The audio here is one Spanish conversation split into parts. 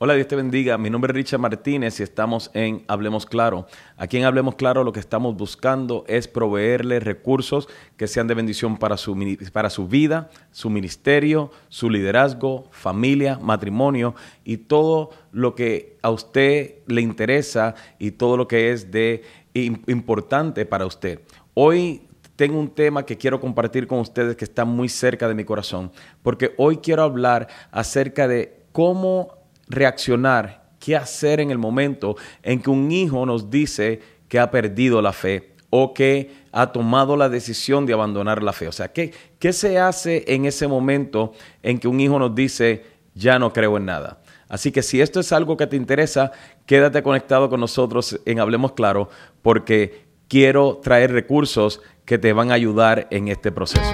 Hola, Dios te bendiga. Mi nombre es Richard Martínez y estamos en Hablemos Claro. Aquí en Hablemos Claro lo que estamos buscando es proveerle recursos que sean de bendición para su, para su vida, su ministerio, su liderazgo, familia, matrimonio y todo lo que a usted le interesa y todo lo que es de importante para usted. Hoy tengo un tema que quiero compartir con ustedes que está muy cerca de mi corazón, porque hoy quiero hablar acerca de cómo reaccionar, qué hacer en el momento en que un hijo nos dice que ha perdido la fe o que ha tomado la decisión de abandonar la fe. O sea, ¿qué, ¿qué se hace en ese momento en que un hijo nos dice, ya no creo en nada? Así que si esto es algo que te interesa, quédate conectado con nosotros en Hablemos Claro, porque quiero traer recursos que te van a ayudar en este proceso.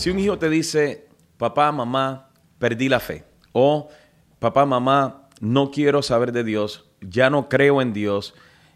Si un hijo te dice, papá, mamá, perdí la fe, o papá, mamá, no quiero saber de Dios, ya no creo en Dios,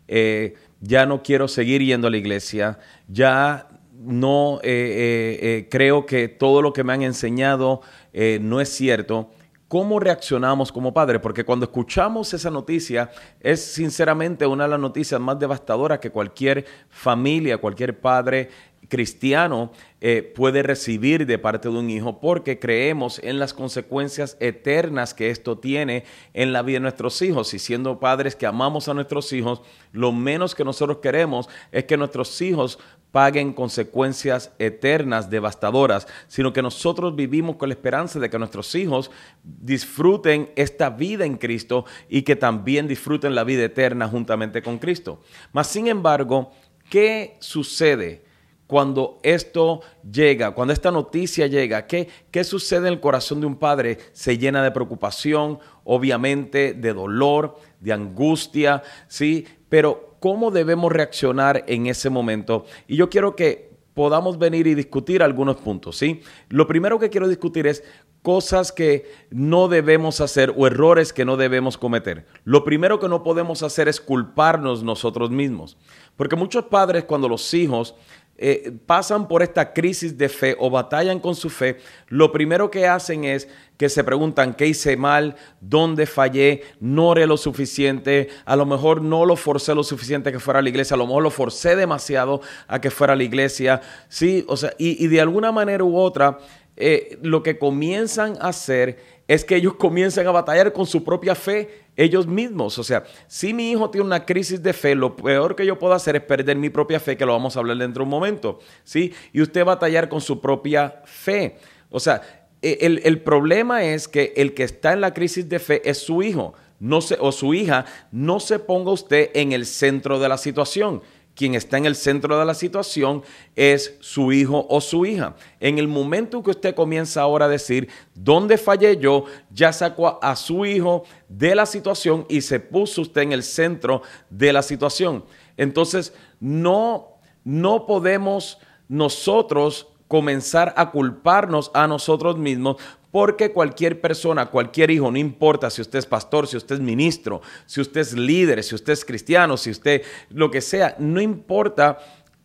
eh, ya no quiero seguir yendo a la iglesia, ya no eh, eh, creo que todo lo que me han enseñado no es cierto. ¿Cómo reaccionamos como padres? Porque cuando escuchamos esa noticia es sinceramente una de las noticias más devastadoras que cualquier familia, cualquier padre cristiano eh, puede recibir de parte de un hijo porque creemos en las consecuencias eternas que esto tiene en la vida de nuestros hijos. Y siendo padres que amamos a nuestros hijos, lo menos que nosotros queremos es que nuestros hijos paguen consecuencias eternas, devastadoras, sino que nosotros vivimos con la esperanza de que nuestros hijos disfruten esta vida en Cristo y que también disfruten la vida eterna juntamente con Cristo. Mas, sin embargo, ¿qué sucede? Cuando esto llega, cuando esta noticia llega, ¿qué, ¿qué sucede en el corazón de un padre? Se llena de preocupación, obviamente de dolor, de angustia, ¿sí? Pero ¿cómo debemos reaccionar en ese momento? Y yo quiero que podamos venir y discutir algunos puntos, ¿sí? Lo primero que quiero discutir es cosas que no debemos hacer o errores que no debemos cometer. Lo primero que no podemos hacer es culparnos nosotros mismos. Porque muchos padres cuando los hijos eh, pasan por esta crisis de fe o batallan con su fe, lo primero que hacen es que se preguntan qué hice mal, dónde fallé, no oré lo suficiente, a lo mejor no lo forcé lo suficiente que fuera a la iglesia, a lo mejor lo forcé demasiado a que fuera a la iglesia, sí, o sea, y, de alguna manera u otra, eh, lo que comienzan a hacer es que ellos comienzan a batallar con su propia fe ellos mismos. O sea, si mi hijo tiene una crisis de fe, lo peor que yo puedo hacer es perder mi propia fe, que lo vamos a hablar dentro de un momento. ¿sí? Y usted batallar con su propia fe. O sea, e, el, el, problema es que el que está en la crisis de fe es su hijo no se, o su hija. No se ponga usted en el centro de la situación quien está en el centro de la situación es su hijo o su hija. En el momento que usted comienza ahora a decir, ¿dónde fallé yo? Ya sacó a su hijo de la situación y se puso usted en el centro de la situación. Entonces, no, no podemos nosotros comenzar a culparnos a nosotros mismos porque cualquier persona, cualquier hijo, no importa si usted es pastor, si usted es ministro, si usted es líder, si usted es cristiano, si usted lo que sea, no importa,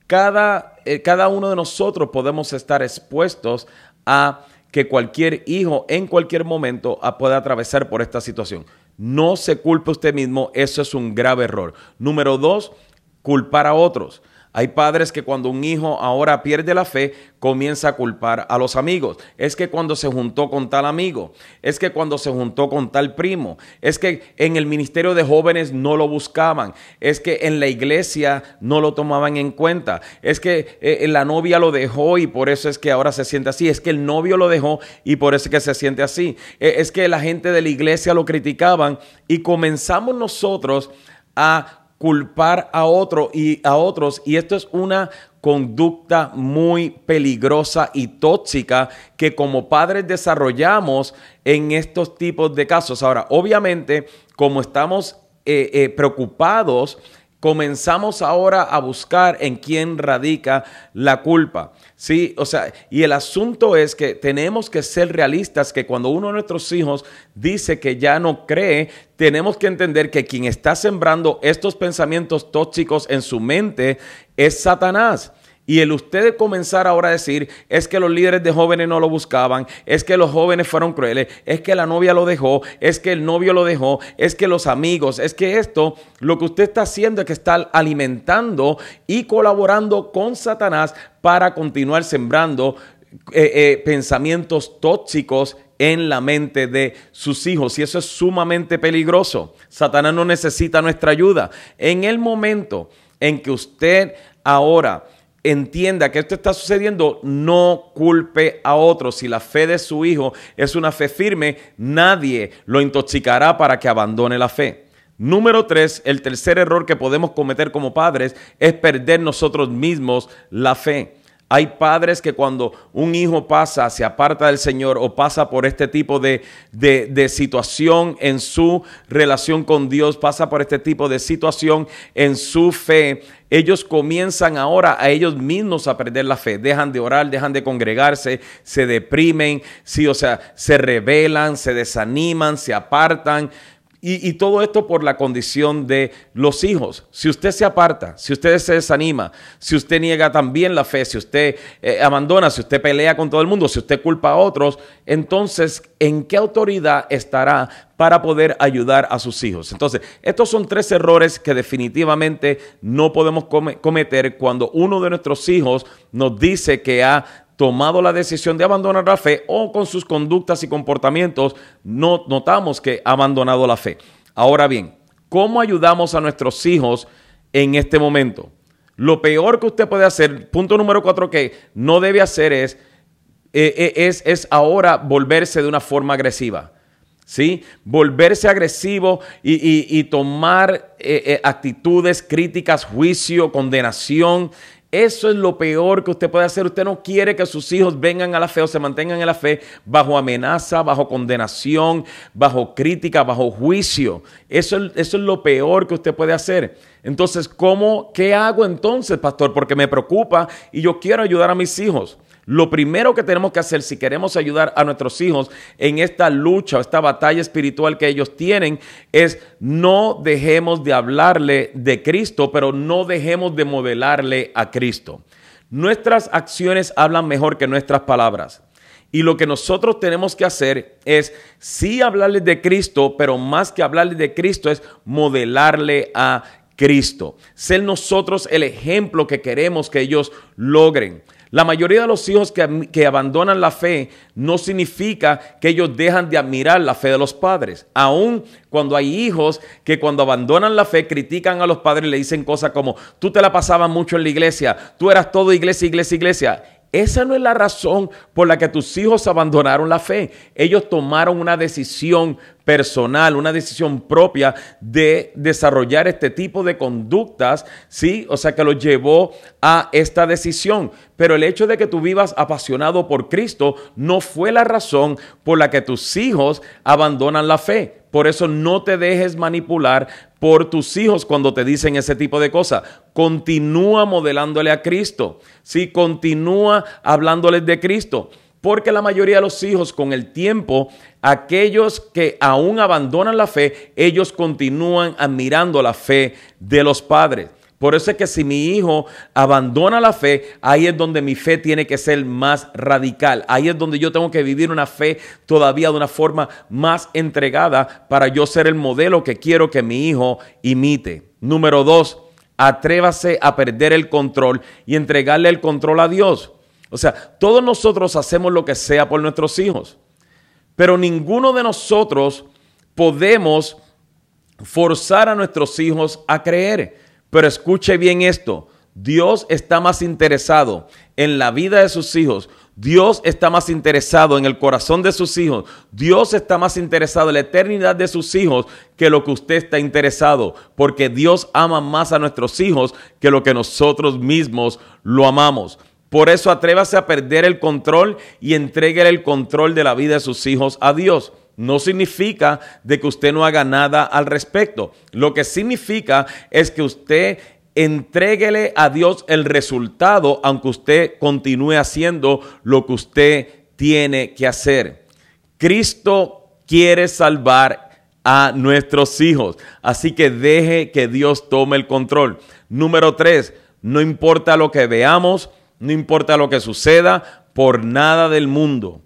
cada, eh, cada uno de nosotros podemos estar expuestos a que cualquier hijo en cualquier momento pueda atravesar por esta situación. No se culpe usted mismo, eso es un grave error. Número dos, culpar a otros. Hay padres que cuando un hijo ahora pierde la fe, comienza a culpar a los amigos. Es que cuando se juntó con tal amigo, es que cuando se juntó con tal primo, es que en el ministerio de jóvenes no lo buscaban, es que en la iglesia no lo tomaban en cuenta, es que eh, la novia lo dejó y por eso es que ahora se siente así, es que el novio lo dejó y por eso es que se siente así, eh, es que la gente de la iglesia lo criticaban y comenzamos nosotros a culpar a otro y a otros y esto es una conducta muy peligrosa y tóxica que como padres desarrollamos en estos tipos de casos. Ahora, obviamente, como estamos eh, eh, preocupados comenzamos ahora a buscar en quién radica la culpa. Sí, o sea, y el asunto es que tenemos que ser realistas que cuando uno de nuestros hijos dice que ya no cree, tenemos que entender que quien está sembrando estos pensamientos tóxicos en su mente es Satanás. Y el usted comenzar ahora a decir, es que los líderes de jóvenes no lo buscaban, es que los jóvenes fueron crueles, es que la novia lo dejó, es que el novio lo dejó, es que los amigos, es que esto, lo que usted está haciendo es que está alimentando y colaborando con Satanás para continuar sembrando eh, eh, pensamientos tóxicos en la mente de sus hijos y eso es sumamente peligroso. Satanás no necesita nuestra ayuda. En el momento en que usted ahora entienda que esto está sucediendo, no culpe a otros. Si la fe de su hijo es una fe firme, nadie lo intoxicará para que abandone la fe. Número tres, el tercer error que podemos cometer como padres es perder nosotros mismos la fe. Hay padres que cuando un hijo pasa, se aparta del Señor o pasa por este tipo de, de, situación en su relación con Dios, pasa por este tipo de situación en su fe, ellos comienzan ahora a ellos mismos a perder la fe. Dejan de orar, dejan de congregarse, se deprimen, sí, o sea, se rebelan, se desaniman, se apartan. Y, todo esto por la condición de los hijos. Si usted se aparta, si usted se desanima, si usted niega también la fe, si usted eh, abandona, si usted pelea con todo el mundo, si usted culpa a otros, entonces, ¿en qué autoridad estará para poder ayudar a sus hijos? Entonces, estos son tres errores que definitivamente no podemos cometer cuando uno de nuestros hijos nos dice que ha tomado la decisión de abandonar la fe o con sus conductas y comportamientos no, notamos que ha abandonado la fe. Ahora bien, ¿cómo ayudamos a nuestros hijos en este momento? Lo peor que usted puede hacer, punto número cuatro que no debe hacer es, eh, eh, es, es ahora volverse de una forma agresiva. ¿Sí? Volverse agresivo y, tomar eh, actitudes críticas, juicio, condenación. Eso es lo peor que usted puede hacer. Usted no quiere que sus hijos vengan a la fe o se mantengan en la fe bajo amenaza, bajo condenación, bajo crítica, bajo juicio. Eso, eso es lo peor que usted puede hacer. Entonces, ¿cómo, qué hago entonces, pastor? Porque me preocupa y yo quiero ayudar a mis hijos. Lo primero que tenemos que hacer si queremos ayudar a nuestros hijos en esta lucha, esta batalla espiritual que ellos tienen, es no dejemos de hablarle de Cristo, pero no dejemos de modelarle a Cristo. Nuestras acciones hablan mejor que nuestras palabras. Y lo que nosotros tenemos que hacer es sí hablarles de Cristo, pero más que hablarles de Cristo es modelarle a Cristo. Ser nosotros el ejemplo que queremos que ellos logren. La mayoría de los hijos que, abandonan la fe no significa que ellos dejan de admirar la fe de los padres. Aún cuando hay hijos que cuando abandonan la fe critican a los padres y le dicen cosas como, tú te la pasabas mucho en la iglesia, tú eras todo iglesia, iglesia, iglesia. Esa no es la razón por la que tus hijos abandonaron la fe. Ellos tomaron una decisión personal, una decisión propia de desarrollar este tipo de conductas, ¿sí? O sea, que los llevó a esta decisión. Pero el hecho de que tú vivas apasionado por Cristo no fue la razón por la que tus hijos abandonan la fe. Por eso no te dejes manipular por tus hijos cuando te dicen ese tipo de cosas. Continúa modelándole a Cristo. Sí, continúa hablándoles de Cristo. Porque la mayoría de los hijos con el tiempo, aquellos que aún abandonan la fe, ellos continúan admirando la fe de los padres. Por eso es que si mi hijo abandona la fe, ahí es donde mi fe tiene que ser más radical. Ahí es donde yo tengo que vivir una fe todavía de una forma más entregada para yo ser el modelo que quiero que mi hijo imite. Número dos, atrévase a perder el control y entregarle el control a Dios. O sea, todos nosotros hacemos lo que sea por nuestros hijos, pero ninguno de nosotros podemos forzar a nuestros hijos a creer. Pero escuche bien esto. Dios está más interesado en la vida de sus hijos. Dios está más interesado en el corazón de sus hijos. Dios está más interesado en la eternidad de sus hijos que lo que usted está interesado. Porque Dios ama más a nuestros hijos que lo que nosotros mismos lo amamos. Por eso atrévase a perder el control y entregue el control de la vida de sus hijos a Dios. No significa de que usted no haga nada al respecto. Lo que significa es que usted entréguele a Dios el resultado, aunque usted continúe haciendo lo que usted tiene que hacer. Cristo quiere salvar a nuestros hijos, así que deje que Dios tome el control. Número tres, no importa lo que veamos, no importa lo que suceda, por nada del mundo.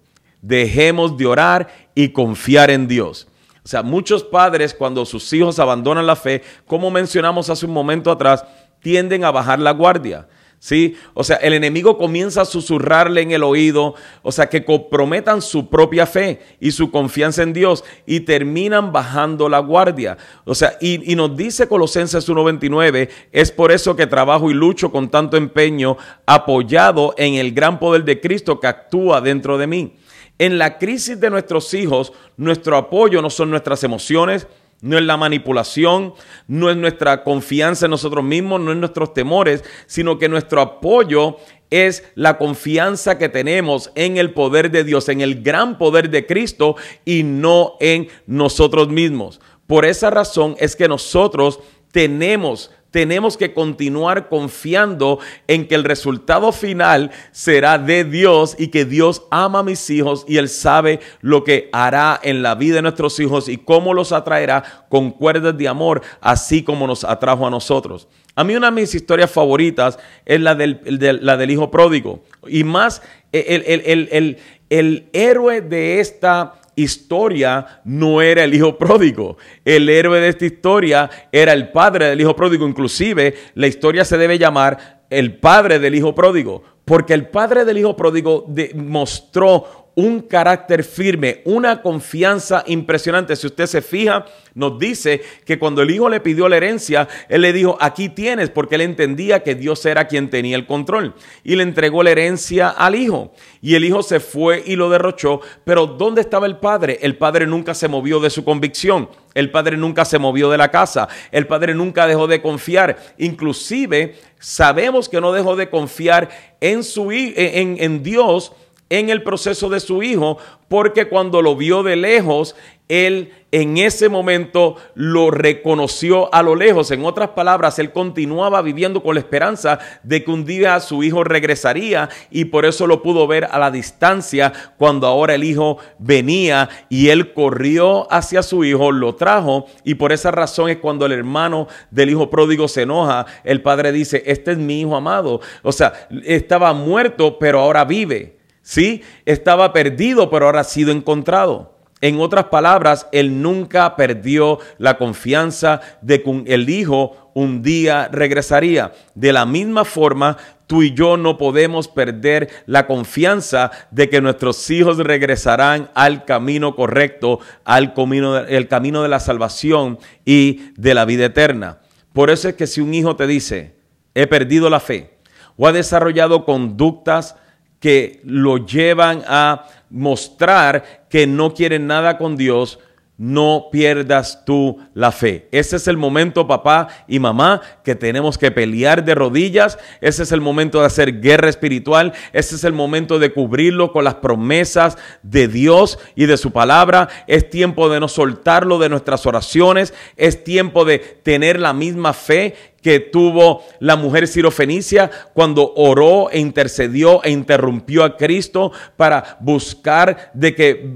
Dejemos de orar y confiar en Dios. O sea, muchos padres cuando sus hijos abandonan la fe, como mencionamos hace un momento atrás, tienden a bajar la guardia. ¿Sí? O sea, el enemigo comienza a susurrarle en el oído, o sea, que comprometan su propia fe y su confianza en Dios y terminan bajando la guardia. O sea, y, y nos dice Colosenses 1.29, es por eso que trabajo y lucho con tanto empeño, apoyado en el gran poder de Cristo que actúa dentro de mí. En la crisis de nuestros hijos, nuestro apoyo no son nuestras emociones, no es la manipulación, no es nuestra confianza en nosotros mismos, no es nuestros temores, sino que nuestro apoyo es la confianza que tenemos en el poder de Dios, en el gran poder de Cristo y no en nosotros mismos. Por esa razón es que nosotros tenemos tenemos que continuar confiando en que el resultado final será de Dios y que Dios ama a mis hijos y Él sabe lo que hará en la vida de nuestros hijos y cómo los atraerá con cuerdas de amor, así como nos atrajo a nosotros. A mí una de mis historias favoritas es la del, la del hijo pródigo. Y más, el, el, el héroe de esta historia no era el hijo pródigo. El héroe de esta historia era el padre del hijo pródigo. Inclusive la historia se debe llamar el padre del hijo pródigo. Porque el padre del hijo pródigo demostró un carácter firme, una confianza impresionante. Si usted se fija, nos dice que cuando el hijo le pidió la herencia, él le dijo, aquí tienes, porque él entendía que Dios era quien tenía el control. Y le entregó la herencia al hijo. Y el hijo se fue y lo derrochó. Pero ¿dónde estaba el padre? El padre nunca se movió de su convicción. El padre nunca se movió de la casa. El padre nunca dejó de confiar. Inclusive sabemos que no dejó de confiar en, su, en, en Dios en el proceso de su hijo, porque cuando lo vio de lejos, él en ese momento lo reconoció a lo lejos. En otras palabras, él continuaba viviendo con la esperanza de que un día su hijo regresaría y por eso lo pudo ver a la distancia cuando ahora el hijo venía y él corrió hacia su hijo, lo trajo y por esa razón es cuando el hermano del hijo pródigo se enoja, el padre dice, este es mi hijo amado. O sea, estaba muerto pero ahora vive. Sí, estaba perdido, pero ahora ha sido encontrado. En otras palabras, él nunca perdió la confianza de que el Hijo un día regresaría. De la misma forma, tú y yo no podemos perder la confianza de que nuestros hijos regresarán al camino correcto, al camino, el camino de la salvación y de la vida eterna. Por eso es que si un hijo te dice, he perdido la fe, o ha desarrollado conductas que lo llevan a mostrar que no quieren nada con Dios, no pierdas tú la fe. Ese es el momento, papá y mamá, que tenemos que pelear de rodillas. Ese es el momento de hacer guerra espiritual. Ese es el momento de cubrirlo con las promesas de Dios y de su palabra. Es tiempo de no soltarlo de nuestras oraciones. Es tiempo de tener la misma fe que tuvo la mujer sirofenicia cuando oró e intercedió e interrumpió a Cristo para buscar de que,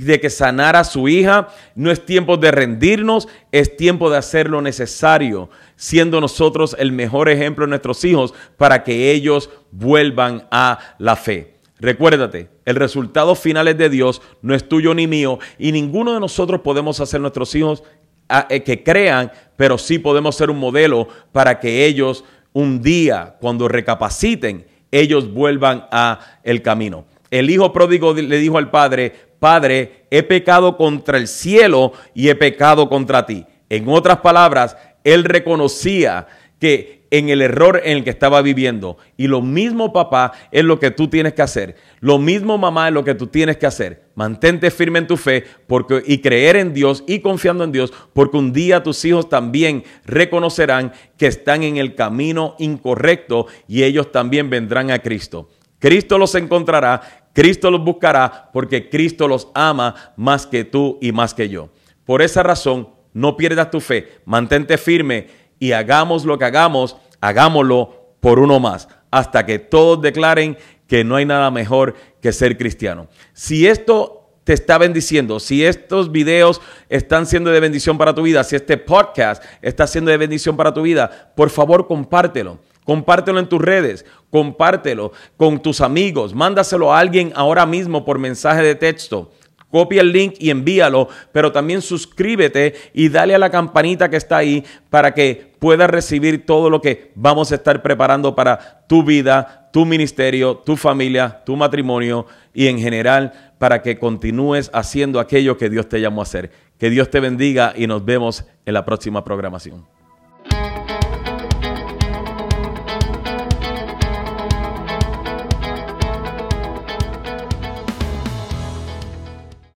de que sanara a su hija. No es tiempo de rendirnos, es tiempo de hacer lo necesario, siendo nosotros el mejor ejemplo de nuestros hijos para que ellos vuelvan a la fe. Recuérdate, el resultado final es de Dios, no es tuyo ni mío, y ninguno de nosotros podemos hacer nuestros hijos eh, que crean, pero sí podemos ser un modelo para que ellos un día, cuando recapaciten, ellos vuelvan a el camino. El hijo pródigo le dijo al padre, Padre, he pecado contra el cielo y he pecado contra ti. En otras palabras, él reconocía en el error en el que estaba viviendo. Y lo mismo, papá, es lo que tú tienes que hacer. Lo mismo, mamá, es lo que tú tienes que hacer. Mantente firme en tu fe porque, y creer en Dios y confiando en Dios, porque un día tus hijos también reconocerán que están en el camino incorrecto y ellos también vendrán a Cristo. Cristo los encontrará, Cristo los buscará, porque Cristo los ama más que tú y más que yo. Por esa razón, no pierdas tu fe, mantente firme y hagamos lo que hagamos, hagámoslo por uno más, hasta que todos declaren que no hay nada mejor que ser cristiano. Si esto te está bendiciendo, si estos videos están siendo de bendición para tu vida, si este podcast está siendo de bendición para tu vida, por favor compártelo. Compártelo en tus redes, compártelo con tus amigos, mándaselo a alguien ahora mismo por mensaje de texto. Copia el link y envíalo, pero también suscríbete y dale a la campanita que está ahí para que puedas recibir todo lo que vamos a estar preparando para tu vida, tu ministerio, tu familia, tu matrimonio y en general para que continúes haciendo aquello que Dios te llamó a hacer. Que Dios te bendiga y nos vemos en la próxima programación.